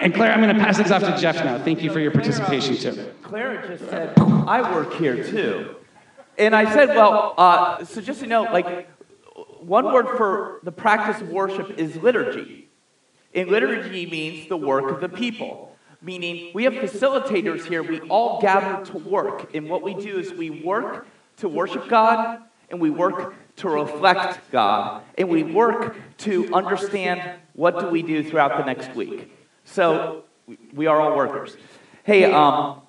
And Claire, I'm going to pass this off to Jeff now. Thank you for your participation too. Claire just said, I work here too. And I said, well, uh, so just to know, like, one word for the practice of worship is liturgy. And liturgy means the work of the people, meaning we have facilitators here. We all gather to work. And what we do is we work to worship God and we work to reflect God and we work to understand what do we do throughout the next week. So we are all workers. Hey, um,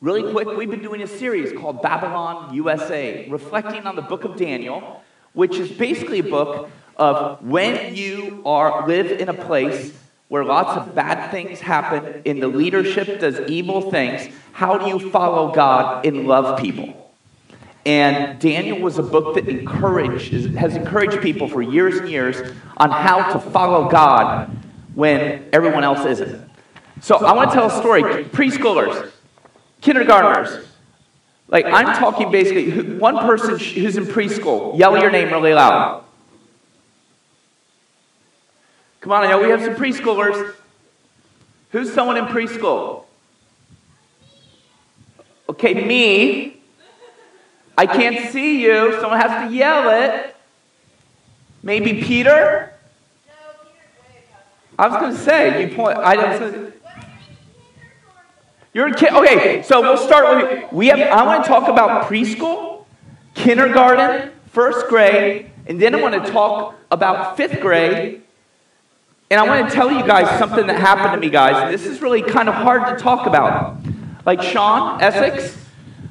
really quick, we've been doing a series called Babylon USA, reflecting on the book of Daniel, which is basically a book of when you are live in a place where lots of bad things happen and the leadership does evil things, how do you follow God and love people? And Daniel was a book that encouraged, has encouraged people for years and years on how to follow God when everyone else isn't. So I want to tell a story. Preschoolers, kindergartners. Like I'm talking basically one person who's in preschool, yell your name really loud. Come on, I know we have some preschoolers. Who's someone in preschool? Okay, me. I can't see you. Someone has to yell it. Maybe Peter? I was going to say, you point. I don't. You're a kid. Okay, so we'll start with we have. I want to talk about preschool, kindergarten, first grade, and then I want to talk about fifth grade. And I want to tell you guys something that happened to me, guys. This is really kind of hard to talk about. Like Sean, Essex,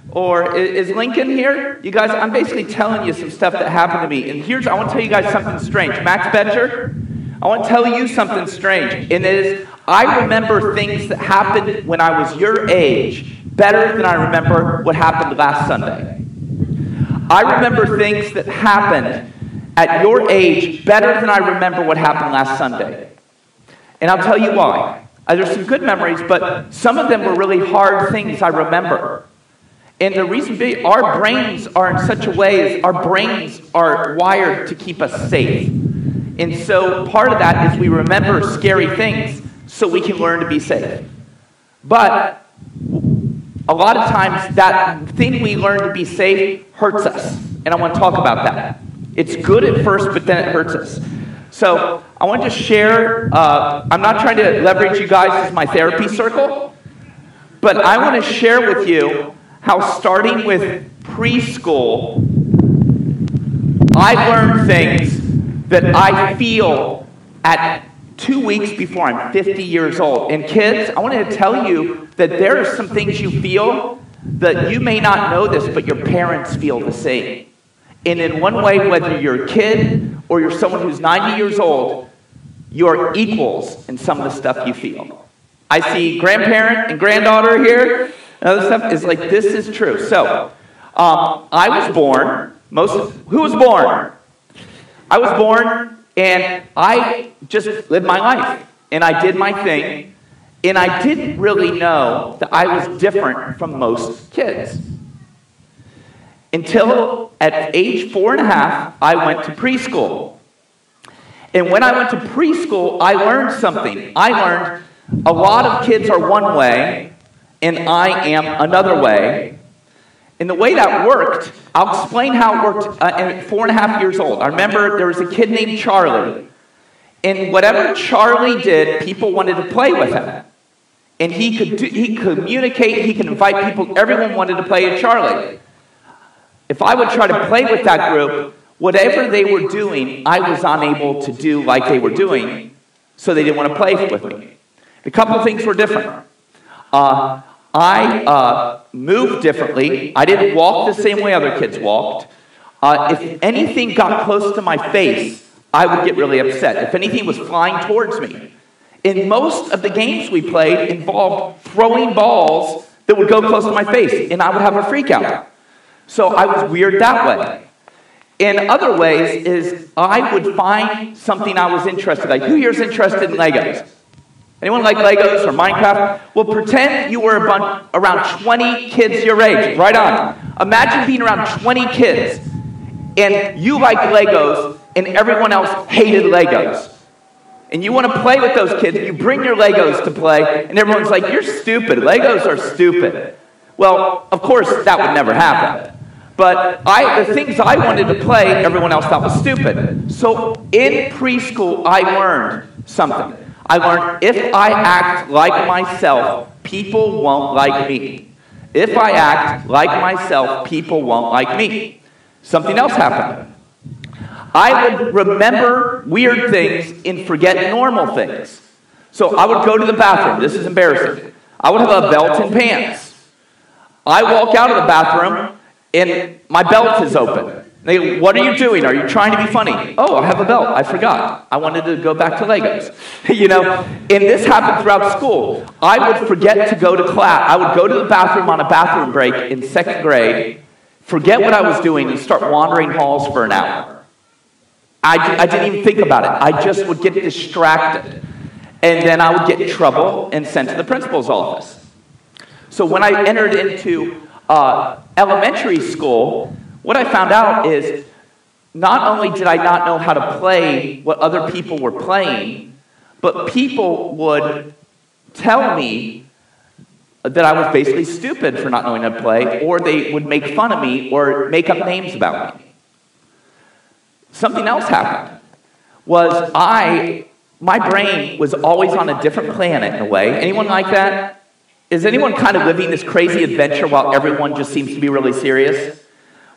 or is Lincoln here? You guys, I'm basically telling you some stuff that happened to me. And here's, I want to tell you guys something strange. Max Betcher, I want to tell you something strange. And it is, I remember things that happened when I was your age better than I remember what happened last Sunday. I remember things that happened at your age better than I remember what happened last Sunday. And I'll tell you why. Uh, there's some good memories, but some of them were really hard things I remember. And the reason being, our brains are in such a way is our brains are wired to keep us safe. And so part of that is we remember scary things so we can learn to be safe. But a lot of times that thing we learn to be safe hurts us. And I want to talk about that. It's good at first, but then it hurts us. So I want to share, uh, I'm not trying to leverage you guys as my therapy circle, but I want to share with you how starting with preschool, I learned things that I feel at two weeks before I'm 50 years old. And kids, I wanted to tell you that there are some things you feel that you may not know this, but your parents feel the same. And in one way, whether you're a kid or you're someone who's 90 years old, you're equals in some of the stuff you feel. I see grandparent and granddaughter here other stuff is like this is true. So, um, I was born. Most who was born? I was born, and I just lived my life, and I did my thing, and I didn't really know that I was different from most kids. Until at age four and a half, I went to preschool. And when I went to preschool, I learned something. I learned a lot of kids are one way, and I am another way. And the way that worked, I'll explain how it worked uh, at four and a half years old. I remember there was a kid named Charlie. And whatever Charlie did, people wanted to play with him. And he could, do, he could communicate, he could invite people, everyone wanted to play with Charlie. If I would try to play with that group, whatever they were doing, I was unable to do like they were doing, so they didn't want to play with me. A couple of things were different. Uh, I uh, moved differently. I didn't walk the same way other kids walked. Uh, if anything got close to my face, I would get really upset. If anything was flying towards me. In most of the games we played involved throwing balls that would go close to my face, and I would have a freak out. So I was weird that way. In other ways, is I would find something I was interested. Like who here's interested in Legos? Anyone like Legos or Minecraft? Well, pretend you were bunch, around 20 kids your age. Right on. Imagine being around 20 kids and you like Legos and everyone else hated Legos. and you want to play with those kids, you bring your Legos to play, and everyone's like, You're stupid. Legos are stupid. Well, of course, that would never happen. But I, the things I wanted to play, everyone else thought was stupid. So in preschool, I learned something. I learned if I act like myself, people won't like me. If I act like myself, people won't like me. Something else happened. I would remember weird things and forget normal things. So I would go to the bathroom. This is embarrassing. I would have a belt and pants. I walk out of the bathroom and my belt is open. They go, what are you doing? Are you trying to be funny? Oh, I have a belt. I forgot. I wanted to go back to Legos. you know, and this happened throughout school. I would forget to go to class. I would go to the bathroom on a bathroom break in second grade, forget what I was doing, and start wandering halls for an hour. I, I didn't even think about it. I just would get distracted. And then I would get in trouble and sent to the principal's office. So when I entered into uh, elementary school, what I found out is not only did I not know how to play what other people were playing, but people would tell me that I was basically stupid for not knowing how to play, or they would make fun of me or make up names about me. Something else happened was I my brain was always on a different planet in a way. Anyone like that? Is anyone kind of living this crazy adventure while everyone just seems to be really serious?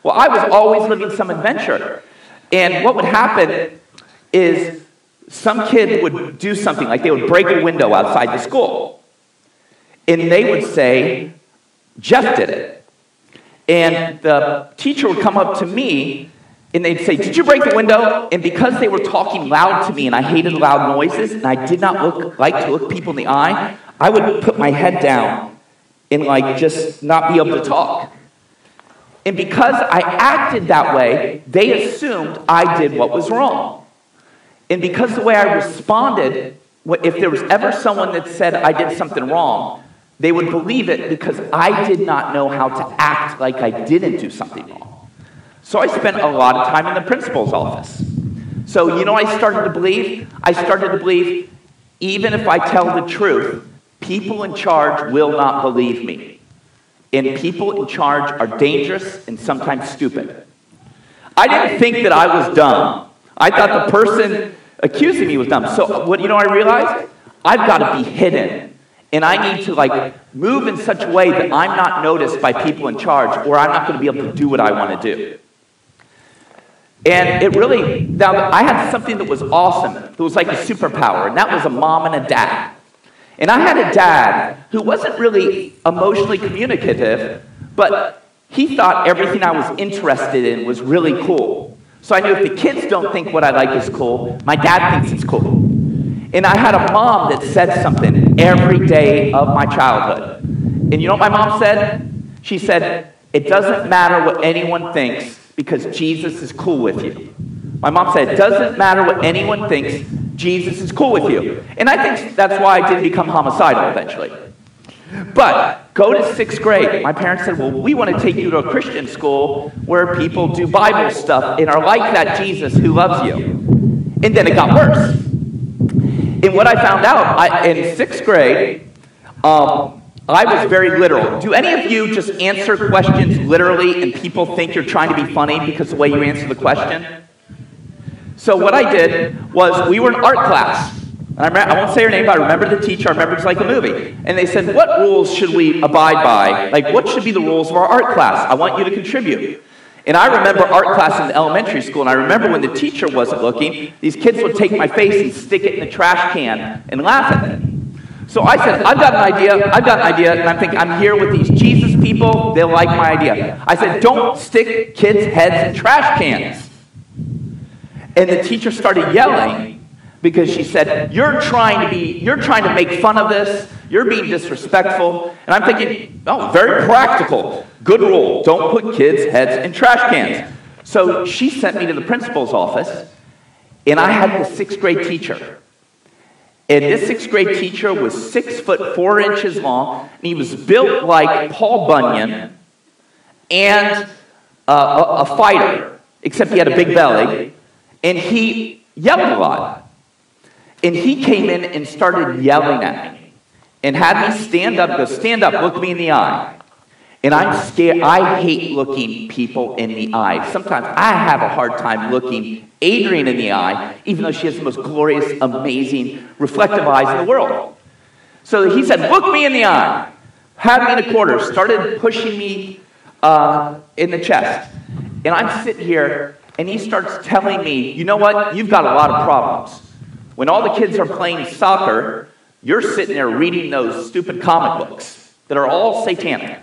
Well, I was always living some adventure. And what would happen is some kid would do something, like they would break a window outside the school. And they would say, Jeff did it. And the teacher would come up to me and they'd say, Did you break the window? And because they were talking loud to me and I hated loud noises and I did not look, like to look people in the eye, I would put my head down and like just not be able to talk. And because I acted that way, they assumed I did what was wrong. And because the way I responded, if there was ever someone that said I did something wrong, they would believe it because I did not know how to act like I didn't do something wrong. So I spent a lot of time in the principal's office. So, you know, I started to believe? I started to believe even if I tell the truth, people in charge will not believe me and people in charge are dangerous and sometimes stupid. I didn't think that I was dumb. I thought the person accusing me was dumb. So what you know I realized? I've got to be hidden. And I need to like move in such a way that I'm not noticed by people in charge or I'm not going to be able to do what I want to do. And it really, now I had something that was awesome. That was like a superpower, and that was a mom and a dad. And I had a dad who wasn't really emotionally communicative, but he thought everything I was interested in was really cool. So I knew if the kids don't think what I like is cool, my dad thinks it's cool. And I had a mom that said something every day of my childhood. And you know what my mom said? She said, It doesn't matter what anyone thinks because Jesus is cool with you. My mom said, It doesn't matter what anyone thinks Jesus is cool with you. And I think that's why I didn't become homicidal eventually. But go to sixth grade. My parents said, Well, we want to take you to a Christian school where people do Bible stuff and are like that Jesus who loves you. And then it got worse. And what I found out I, in sixth grade, um, I was very literal. Do any of you just answer questions literally and people think you're trying to be funny because the way you answer the question? So what I did was we were in art class. I, remember, I, won't say her name, but I remember the teacher. I remember it's like a movie. And they said, What rules should we abide by? Like, what should be the rules of our art class? I want you to contribute. And I remember art class in elementary school, and I remember when the teacher wasn't looking, these kids would take my face and stick it in the trash can and laugh at it. So I said, I've got an idea, I've got an idea, and I'm thinking, I'm here with these Jesus people, they'll like my idea. I said, don't stick kids' heads in trash cans. And the teacher started yelling because she said, You're trying to be, you're trying to make fun of this, you're being disrespectful. And I'm thinking, oh, very practical. Good rule. Don't put kids' heads in trash cans. So she sent me to the principal's office, and I had the sixth grade teacher. And this sixth grade teacher was six foot four inches long, and he was built like Paul Bunyan and uh, a, a fighter, except he had a big belly and he yelled a lot. And he came in and started yelling at me and had me stand up, go, stand up, look me in the eye. And I'm scared. I hate looking people in the eye. Sometimes I have a hard time looking Adrian in the eye, even though she has the most glorious, amazing, reflective eyes in the world. So he said, Look me in the eye. Had me in a corner, started pushing me uh, in the chest. And I'm sitting here, and he starts telling me, You know what? You've got a lot of problems. When all the kids are playing soccer, you're sitting there reading those stupid comic books that are all satanic.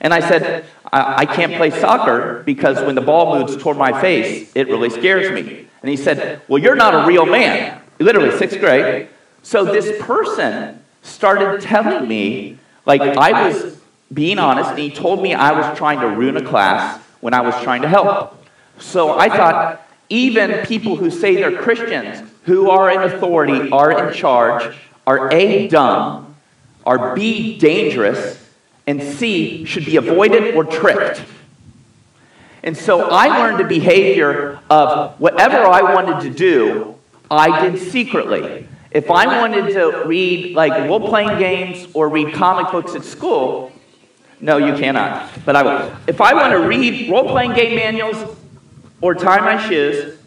And I said, I, I can't play soccer because when the ball moves toward my face, it really scares me. And he said, Well, you're not a real man. Literally, sixth grade. So this person started telling me, like, I was being honest, and he told me I was trying to ruin a class when I was trying to help. So I thought, even people who say they're Christians, who are in authority, are in charge, are A, dumb, are B, dangerous, and C, should be avoided or tricked. And so I learned the behavior of whatever I wanted to do, I did secretly. If I wanted to read like role playing games or read comic books at school, no, you cannot, but I will. If I want to read role playing game manuals or tie my shoes,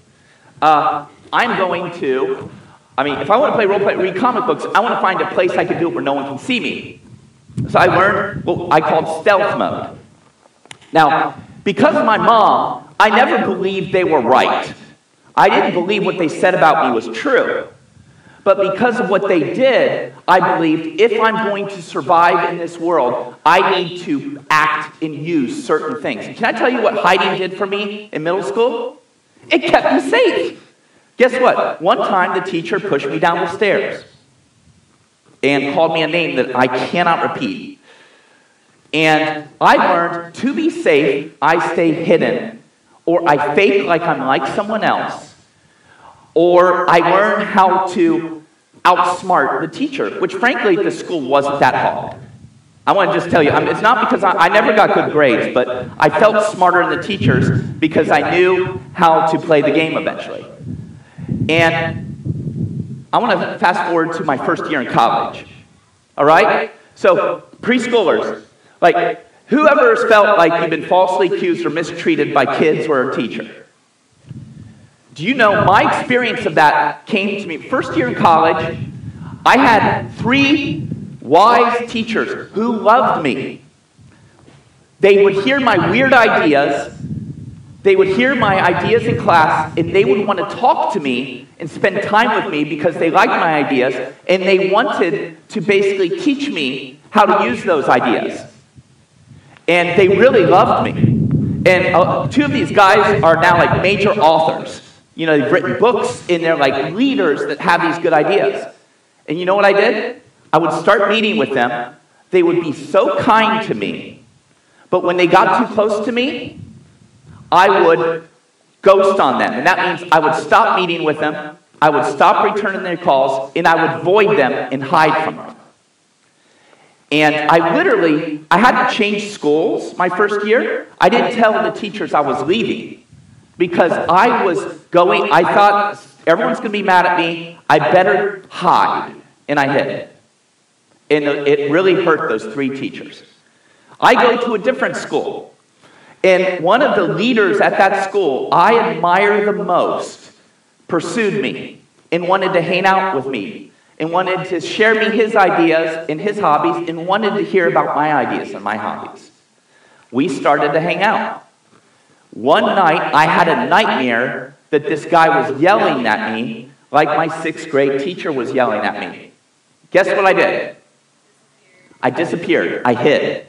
uh, I'm going to. I mean, if I want to play role play, read comic books, I want to find a place I can do it where no one can see me. So I learned what I called stealth mode. Now, because of my mom, I never believed they were right. I didn't believe what they said about me was true. But because of what they did, I believed if I'm going to survive in this world, I need to act and use certain things. Can I tell you what hiding did for me in middle school? It kept me safe. Guess what? One time the teacher pushed me down the stairs and called me a name that I cannot repeat. And I learned to be safe, I stay hidden, or I fake like I'm like someone else, or I learn how to outsmart the teacher, which frankly, the school wasn't that hard. I want to just tell you, I mean, it's not because I, I, never got good grades, but I felt smarter than the teachers because I knew how to play the game eventually. And I want to fast forward to my first year in college. All right? So, preschoolers, like, whoever has felt like you've been falsely accused or mistreated by kids or a teacher? Do you know my experience of that came to me first year in college? I had three wise teachers who loved me. They would hear my weird ideas, they would hear my ideas in class, and they would want to talk to me and spend time with me because they liked my ideas, and they wanted to basically teach me how to use those ideas. And they really loved me. And uh, two of these guys are now like major authors. You know, they've written books and they're like leaders that have these good ideas. And you know what I did? I would start meeting with them. They would be so kind to me. But when they got too close to me, I would ghost on them. And that means I would stop meeting with them, I would stop returning their calls, and I would void them and hide from them. And I literally, I had to change schools my first year. I didn't tell the teachers I was leaving because I was going, I thought everyone's going to be mad at me. I better hide. And I hid. And it really hurt those three teachers. I go to a different school. And one of the leaders at that school I admire the most pursued me and wanted to hang out with me and wanted to share me his ideas and his hobbies and wanted to hear about my ideas and my hobbies. We started to hang out. One night, I had a nightmare that this guy was yelling at me like my sixth grade teacher was yelling at me. Guess what I did? I disappeared. I hid.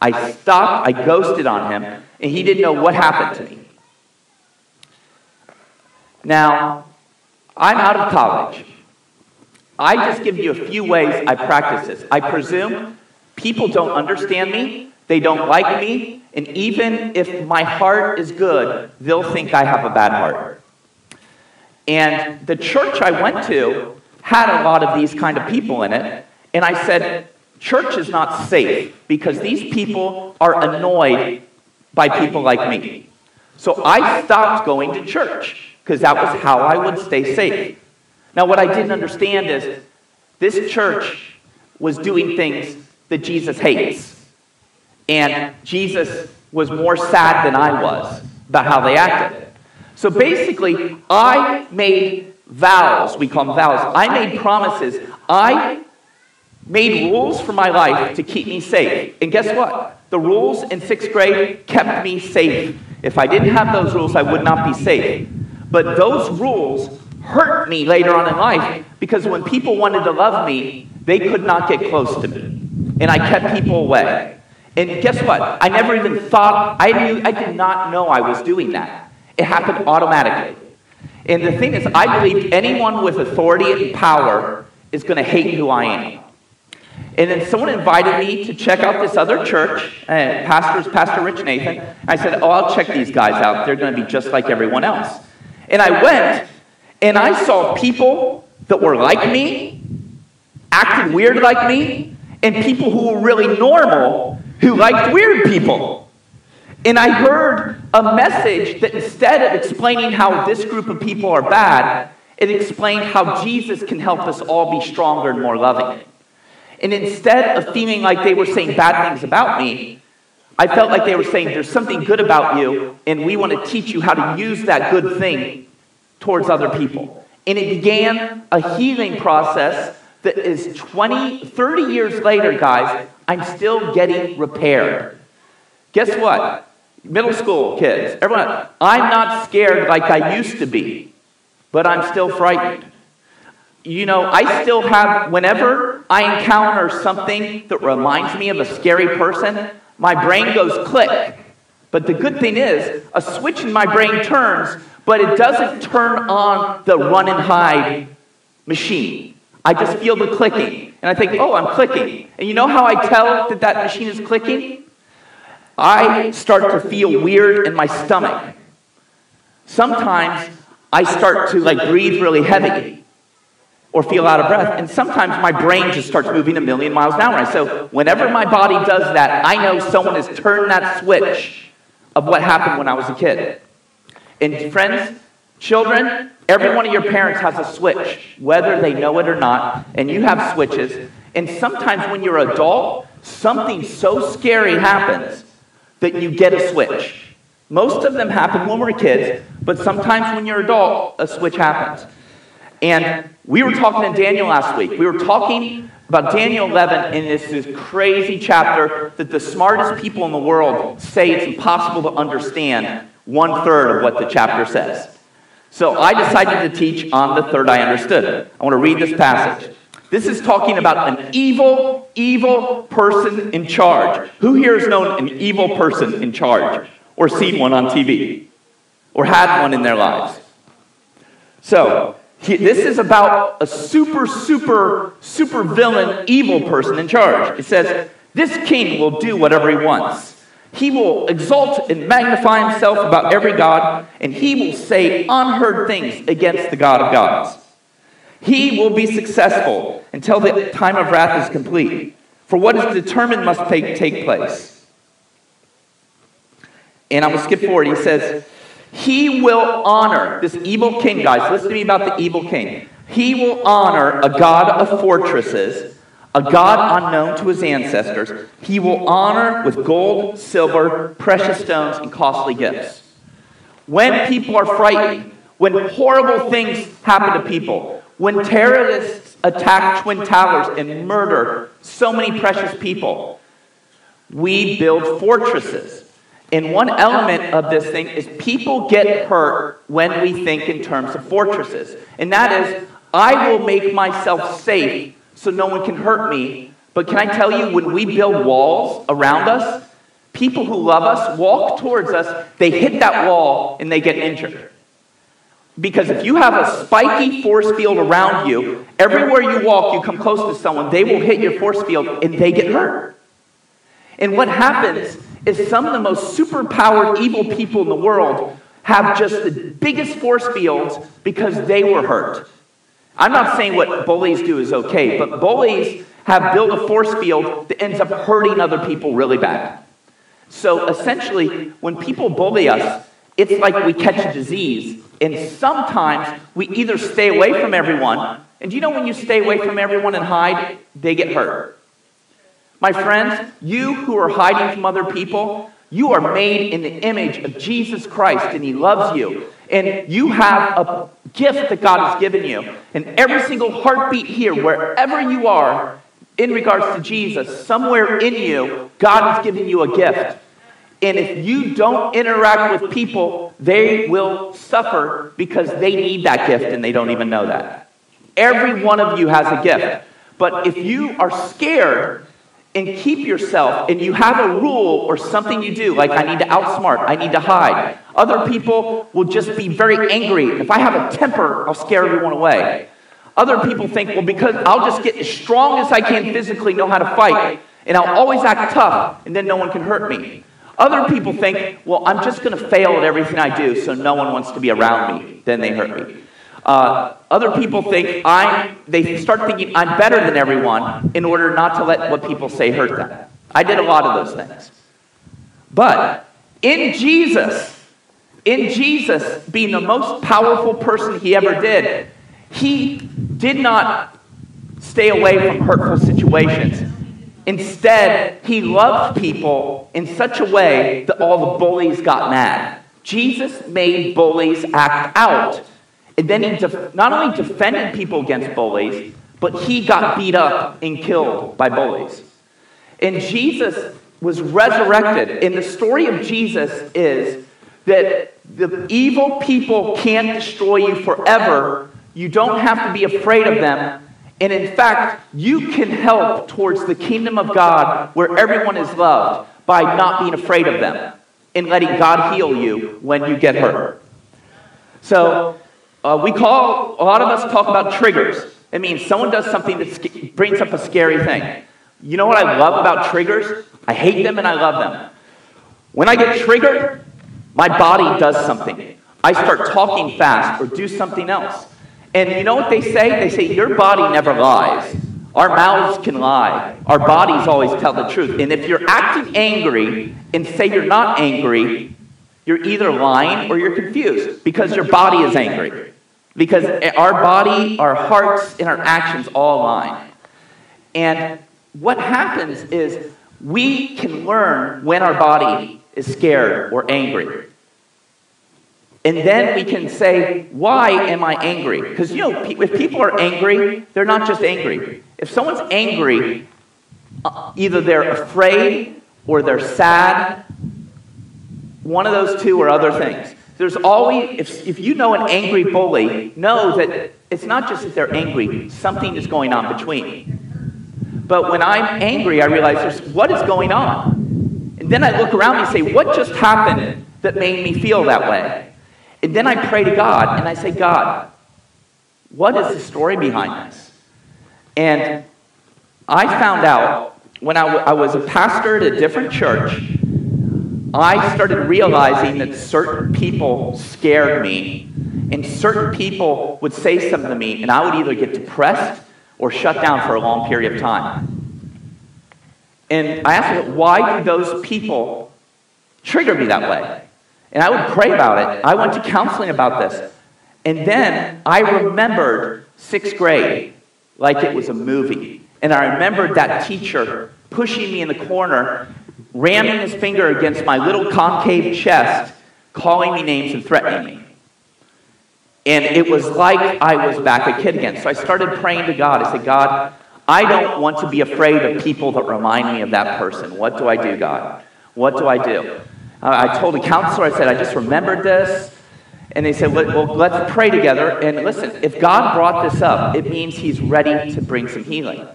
I stopped. I ghosted on him, and he didn't know what happened to me. Now, I'm out of college. I just give you a few ways I practice this. I presume people don't understand me, they don't like me, and even if my heart is good, they'll think I have a bad heart. And the church I went to had a lot of these kind of people in it, and I said, Church is not safe because these people are annoyed by people like me. So I stopped going to church because that was how I would stay safe. Now, what I didn't understand is this church was doing things that Jesus hates. And Jesus was more sad than I was about how they acted. So basically, I made vows. We call them vows. I made promises. I made rules for my life to keep me safe. And guess what? The rules in sixth grade kept me safe. If I didn't have those rules, I would not be safe. But those rules hurt me later on in life because when people wanted to love me, they could not get close to me. And I kept people away. And guess what? I never even thought, I, knew, I did not know I was doing that. It happened automatically. And the thing is, I believe anyone with authority and power is going to hate who I am. And then someone invited me to check out this other church. Uh, pastor's Pastor Rich Nathan. I said, Oh, I'll check these guys out. They're going to be just like everyone else. And I went, and I saw people that were like me, acted weird like me, and people who were really normal who liked weird people. And I heard a message that instead of explaining how this group of people are bad, it explained how Jesus can help us all be stronger and more loving. And instead of feeling like they were saying bad things about me, I felt like they were saying, There's something good about you, and we want to teach you how to use that good thing towards other people. And it began a healing process that is 20, 30 years later, guys, I'm still getting repaired. Guess what? Middle school kids, everyone, I'm not scared like I used to be, but I'm still frightened. You know, I still have, whenever I encounter something that reminds me of a scary person, my brain goes click. But the good thing is, a switch in my brain turns, but it doesn't turn on the run and hide machine. I just feel the clicking. And I think, oh, I'm clicking. And you know how I tell that that machine is clicking? I start to feel weird in my stomach. Sometimes I start to like breathe really heavy or feel out of breath. And sometimes my brain just starts moving a million miles an hour. So whenever my body does that, I know someone has turned that switch of what happened when I was a kid. And friends, children, every one of your parents has a switch, whether they know it or not, and you have switches. And sometimes when you're adult, something so scary happens that you get a switch. Most of them happen when we're kids, but sometimes when you're adult, a switch happens. And we were talking to Daniel last week. We were talking about Daniel 11 in this, this crazy chapter that the smartest people in the world say it's impossible to understand one third of what the chapter says. So I decided to teach on the third I understood. I want to read this passage. This is talking about an evil, evil person in charge. Who here has known an evil person in charge or seen one on TV or had one in their lives? So, he, this is about a super, super, super villain, evil person in charge. It says, This king will do whatever he wants. He will exalt and magnify himself about every God, and he will say unheard things against the God of gods. He will be successful until the time of wrath is complete. For what is determined must take, take place. And I'm going to skip forward. He says, He will honor this evil king, guys. Listen to me about the evil king. He will honor a God of fortresses a God unknown to his ancestors, he will honor with gold, silver, precious stones, and costly gifts. When people are frightened, when horrible things happen to people, when terrorists attack Twin Towers and murder so many precious people, we build fortresses. And one element of this thing is people get hurt when we think in terms of fortresses. And that is, I will make myself safe so no one can hurt me. But can I tell you, when we build walls around us, people who love us walk towards us, they hit that wall and they get injured. Because if you have a spiky force field around you, everywhere you walk, you come close to someone, they will hit your force field and they get hurt. And what happens is some of the most superpowered evil people in the world have just the biggest force fields because they were hurt. I'm not saying what bullies do is okay, but bullies have built a force field that ends up hurting other people really bad. So essentially, when people bully us, it's like we catch a disease. And sometimes we either stay away from everyone, and do you know when you stay away from everyone and hide, they get hurt. My friends, you who are hiding from other people, you are made in the image of Jesus Christ, and He loves you. And you have a gift that God has given you. And every single heartbeat here, wherever you are, in regards to Jesus, somewhere in you, God has given you a gift. And if you don't interact with people, they will suffer because they need that gift and they don't even know that. Every one of you has a gift. But if you are scared and keep yourself and you have a rule or something you do, like I need to outsmart, I need to hide, other people will just be very angry. If I have a temper, I'll scare everyone away. Other people think, well, because I'll just get as strong as I can physically, know how to fight, and I'll always act tough, and then no one can hurt me. Other people think, well, I'm just going to fail at everything I do, so no one wants to be around me. Then they hurt me. Uh, other people think I'm, they start thinking I'm better than everyone in order not to let what people say hurt them. I did a lot of those things. But in Jesus, in Jesus being the most powerful person he ever did, he did not stay away from hurtful situations. Instead, he loved people in such a way that all the bullies got mad. Jesus made bullies act out. And then he def- not only defended people against bullies, but he got beat up and killed by bullies. And Jesus was resurrected. And the story of Jesus is that the evil people can't destroy you forever. You don't have to be afraid of them and in fact, you can help towards the kingdom of God where everyone is loved by not being afraid of them and letting God heal you when you get hurt. So, uh, we call, a lot of us talk about triggers. It means someone does something that brings up a scary thing. You know what I love about triggers? I hate them and I love them. When I get triggered, my body does something. I start talking fast or do something else. And you know what they say? They say, Your body never lies. Our mouths can lie. Our bodies always tell the truth. And if you're acting angry and say you're not angry, you're either lying or you're confused because your body is angry. Because our body, our hearts, and our actions all align. And what happens is we can learn when our body is scared or angry. And then we can say, why am I angry? Because, you know, if people are angry, they're not just angry. If someone's angry, uh, either they're afraid or they're sad. One of those two or other things. There's always, if, if you know an angry bully, know that it's not just that they're angry, something is going on between. But when I'm angry, I realize there's, what is going on? And then I look around and say, what just happened that made me feel that way? And then I pray to God and I say, God, what is the story behind this? And I found out when I, w- I was a pastor at a different church, I started realizing that certain people scared me, and certain people would say something to me, and I would either get depressed or shut down for a long period of time. And I asked why do those people trigger me that way? And I would pray about it. I went to counseling about this. And then I remembered sixth grade like it was a movie. And I remembered that teacher pushing me in the corner, ramming his finger against my little concave chest, calling me names and threatening me. And it was like I was back a kid again. So I started praying to God. I said, God, I don't want to be afraid of people that remind me of that person. What do I do, God? What do I do? Uh, I told a counselor, I said, I just remembered this. And they said, well, let's pray together. And listen, if God brought this up, it means He's ready to bring some healing.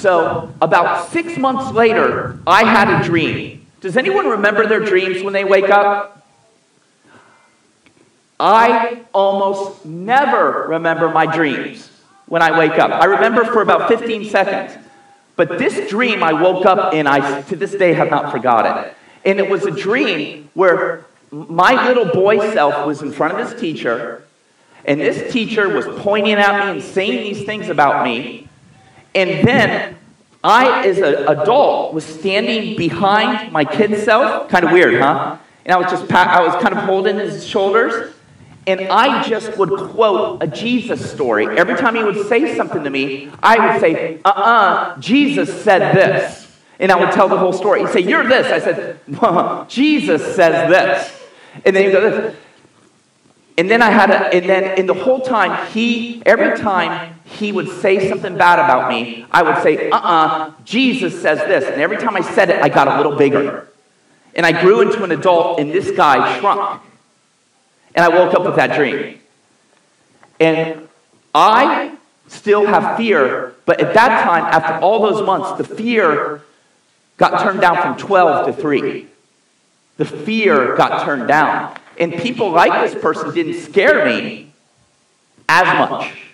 So, about six months later, I had a dream. Does anyone remember their dreams when they wake up? I almost never remember my dreams when I wake up. I remember for about 15 seconds. But this dream, I woke up and I, to this day, have not forgot it. And it was a dream where my little boy self was in front of his teacher, and this teacher was pointing at me and saying these things about me. And then I, as an adult, was standing behind my kid self. Kind of weird, huh? and I was just I was kind of holding his shoulders, and I just would quote a Jesus story. Every time he would say something to me, I would say, uh uh Jesus said this. And I would tell the whole story. He'd say, You're this. I said, well, Jesus says this. And then he'd go, this. And then I had a, and then, in the whole time, he, every time he would say something bad about me, I would say, uh uh-uh, uh Jesus says this. And every time I said it, I got a little bigger. And I grew into an adult, and this guy shrunk. And I woke up with that dream. And I still have fear, but at that time, after all those months, the fear got turned down from 12 to 3. The fear got turned down. And people like this person didn't scare me as much.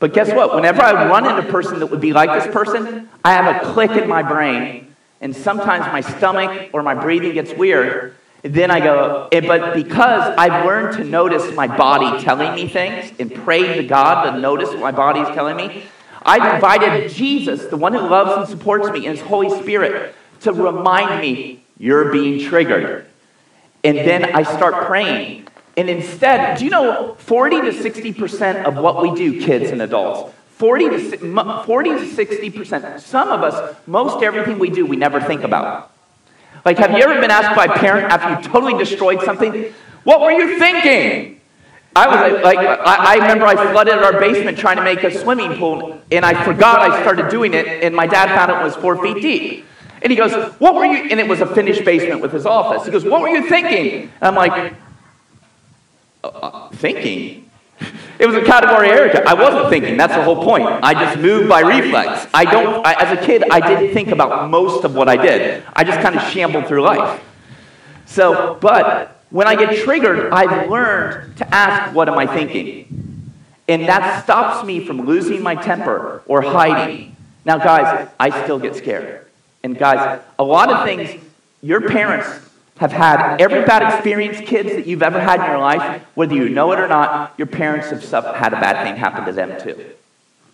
But guess what? Whenever I run into a person that would be like this person, I have a click in my brain, and sometimes my stomach or my breathing gets weird. Then I go, eh, but because I've learned to notice my body telling me things and pray to God to notice what my body is telling me, I've invited Jesus, the one who loves and supports me, and His Holy Spirit, to remind me you're being triggered. And then I start praying. And instead, do you know 40 to 60% of what we do, kids and adults, 40 to, 40 to 60%, some of us, most everything we do, we never think about. Like, have you ever been asked by a parent after you totally destroyed something, what were you thinking? I was like, I, I remember I flooded our basement trying to make a swimming pool, and I forgot I started doing it, and my dad found it was four feet deep. And he goes, What were you? And it was a finished basement with his office. He goes, What were you thinking? And I'm like, uh, Thinking? It was a category error. I wasn't thinking. That's the whole point. I just moved by reflex. I don't, I, as a kid, I didn't think about most of what I did. I just kind of shambled through life. So, but when I get triggered, I've learned to ask, What am I thinking? And that stops me from losing my temper or hiding. Now, guys, I still get scared. And guys, a lot of things your parents have had, every bad experience, kids, that you've ever had in your life, whether you know it or not, your parents have had a bad thing happen to them too.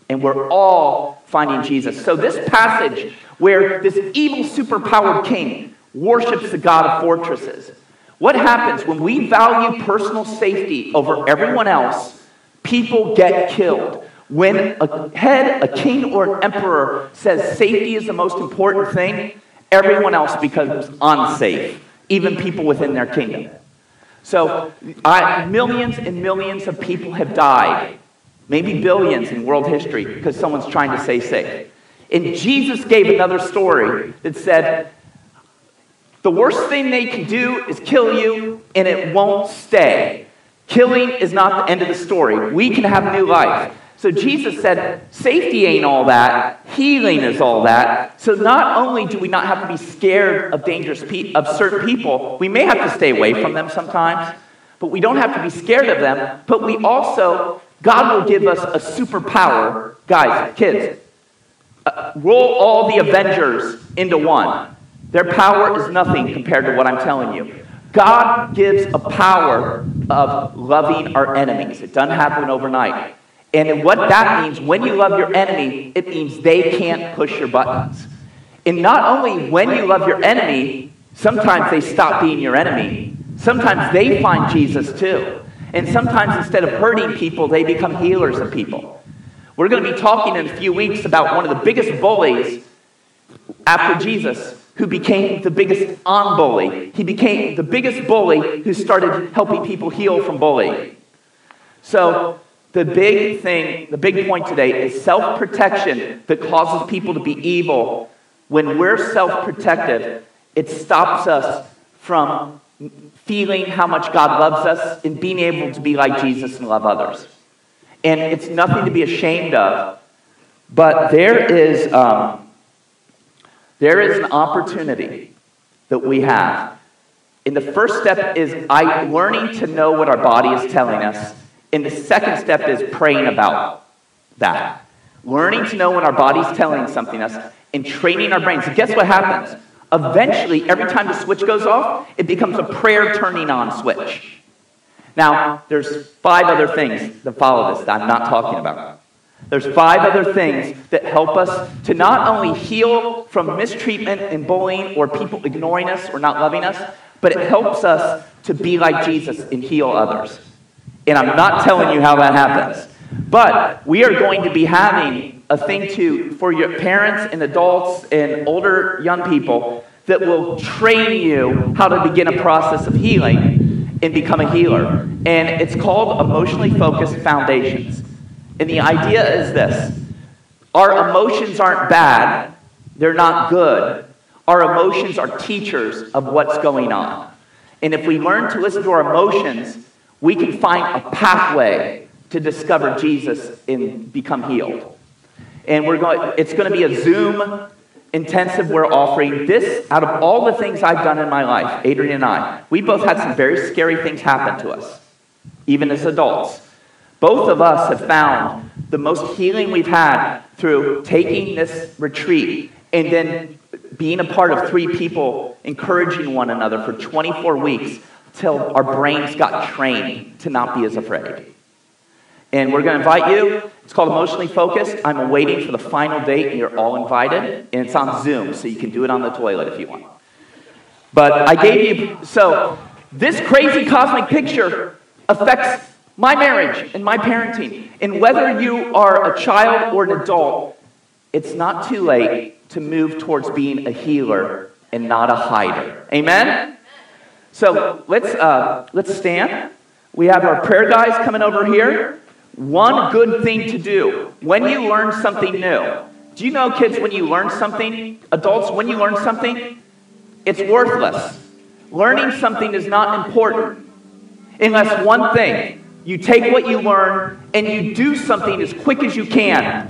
And we're all finding Jesus. So, this passage where this evil, superpowered king worships the God of fortresses, what happens when we value personal safety over everyone else? People get killed. When a head, a king, or an emperor says safety is the most important thing, everyone else becomes unsafe, even people within their kingdom. So, I, millions and millions of people have died, maybe billions in world history, because someone's trying to stay safe. And Jesus gave another story that said, the worst thing they can do is kill you, and it won't stay. Killing is not the end of the story. We can have new life. So Jesus said, safety ain't all that, healing is all that. So not only do we not have to be scared of dangerous pe- of certain people, we may have to stay away from them sometimes, but we don't have to be scared of them. But we also, God will give us a superpower, guys, kids. Uh, roll all the Avengers into one. Their power is nothing compared to what I'm telling you. God gives a power of loving our enemies. It doesn't happen overnight. And what that means, when you love your enemy, it means they can't push your buttons. And not only when you love your enemy, sometimes they stop being your enemy. Sometimes they find Jesus too. And sometimes instead of hurting people, they become healers of people. We're going to be talking in a few weeks about one of the biggest bullies after Jesus, who became the biggest on bully. He became the biggest bully who started helping people heal from bullying. So the big thing, the big point today is self protection that causes people to be evil. When we're self protective, it stops us from feeling how much God loves us and being able to be like Jesus and love others. And it's nothing to be ashamed of, but there is, um, there is an opportunity that we have. And the first step is I learning to know what our body is telling us and the second step is praying about that. Learning to know when our body's telling something us and training our brains. And guess what happens? Eventually, every time the switch goes off, it becomes a prayer turning on switch. Now, there's five other things that follow this that I'm not talking about. There's five other things that help us to not only heal from mistreatment and bullying or people ignoring us or not loving us, but it helps us to be like Jesus and heal others. And I'm not telling you how that happens. But we are going to be having a thing to for your parents and adults and older young people that will train you how to begin a process of healing and become a healer. And it's called emotionally focused foundations. And the idea is this our emotions aren't bad, they're not good. Our emotions are teachers of what's going on. And if we learn to listen to our emotions, we can find a pathway to discover Jesus and become healed. And we're going, it's going to be a Zoom intensive we're offering. This, out of all the things I've done in my life, Adrian and I, we both had some very scary things happen to us, even as adults. Both of us have found the most healing we've had through taking this retreat and then being a part of three people encouraging one another for 24 weeks till our brains got trained to not be as afraid. And we're going to invite you. It's called Emotionally Focused. I'm waiting for the final date, and you're all invited. And it's on Zoom, so you can do it on the toilet if you want. But I gave you, so this crazy cosmic picture affects my marriage and my parenting. And whether you are a child or an adult, it's not too late to move towards being a healer and not a hider. Amen? So let's, uh, let's stand. We have our prayer guys coming over here. One good thing to do when you learn something new. Do you know, kids, when you learn something, adults, when you learn something, it's worthless. Learning something is not important unless one thing you take what you learn and you do something as quick as you can,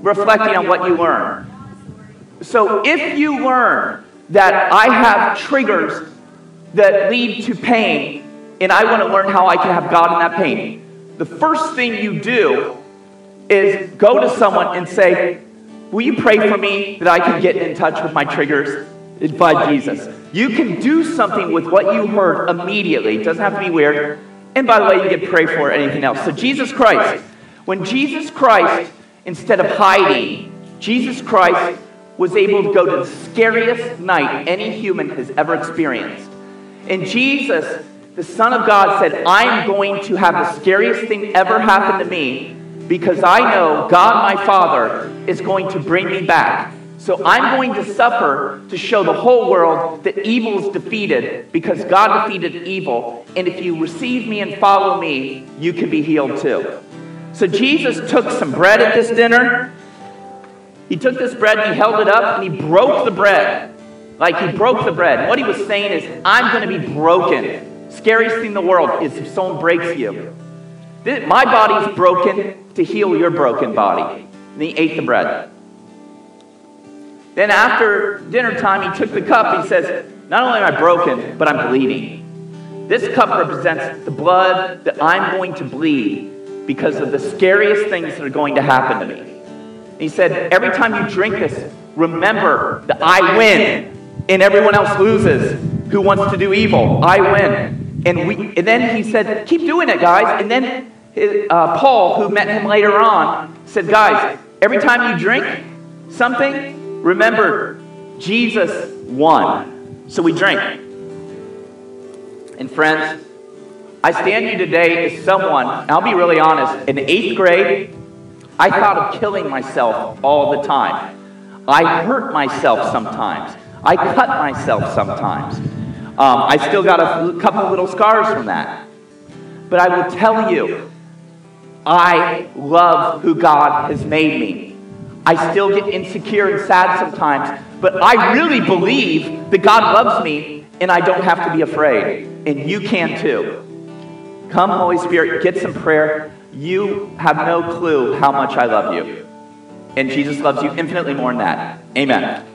reflecting on what you learn. So if you learn that I have triggers that lead to pain, and I want to learn how I can have God in that pain, the first thing you do is go to someone and say, Will you pray for me that I can get in touch with my triggers by Jesus? You can do something with what you heard immediately. It doesn't have to be weird. And by the way, you can pray for anything else. So, Jesus Christ, when Jesus Christ, instead of hiding, Jesus Christ was able to go to the scariest night any human has ever experienced. And Jesus the Son of God said, I'm going to have the scariest thing ever happen to me because I know God, my Father, is going to bring me back. So I'm going to suffer to show the whole world that evil is defeated because God defeated evil. And if you receive me and follow me, you can be healed too. So Jesus took some bread at this dinner. He took this bread, he held it up, and he broke the bread. Like he broke the bread. What he was saying is, I'm going to be broken Scariest thing in the world is if someone breaks you. My body's broken to heal your broken body. And he ate the bread. Then after dinner time, he took the cup. He says, Not only am I broken, but I'm bleeding. This cup represents the blood that I'm going to bleed because of the scariest things that are going to happen to me. And he said, Every time you drink this, remember that I win and everyone else loses who wants to do evil. I win. And, we, and then he said, Keep doing it, guys. And then uh, Paul, who met him later on, said, Guys, every time you drink something, remember, Jesus won. So we drink. And friends, I stand you today as someone, I'll be really honest, in eighth grade, I thought of killing myself all the time. I hurt myself sometimes. I cut myself sometimes. Um, I still got a couple little scars from that. But I will tell you, I love who God has made me. I still get insecure and sad sometimes, but I really believe that God loves me and I don't have to be afraid. And you can too. Come, Holy Spirit, get some prayer. You have no clue how much I love you. And Jesus loves you infinitely more than that. Amen.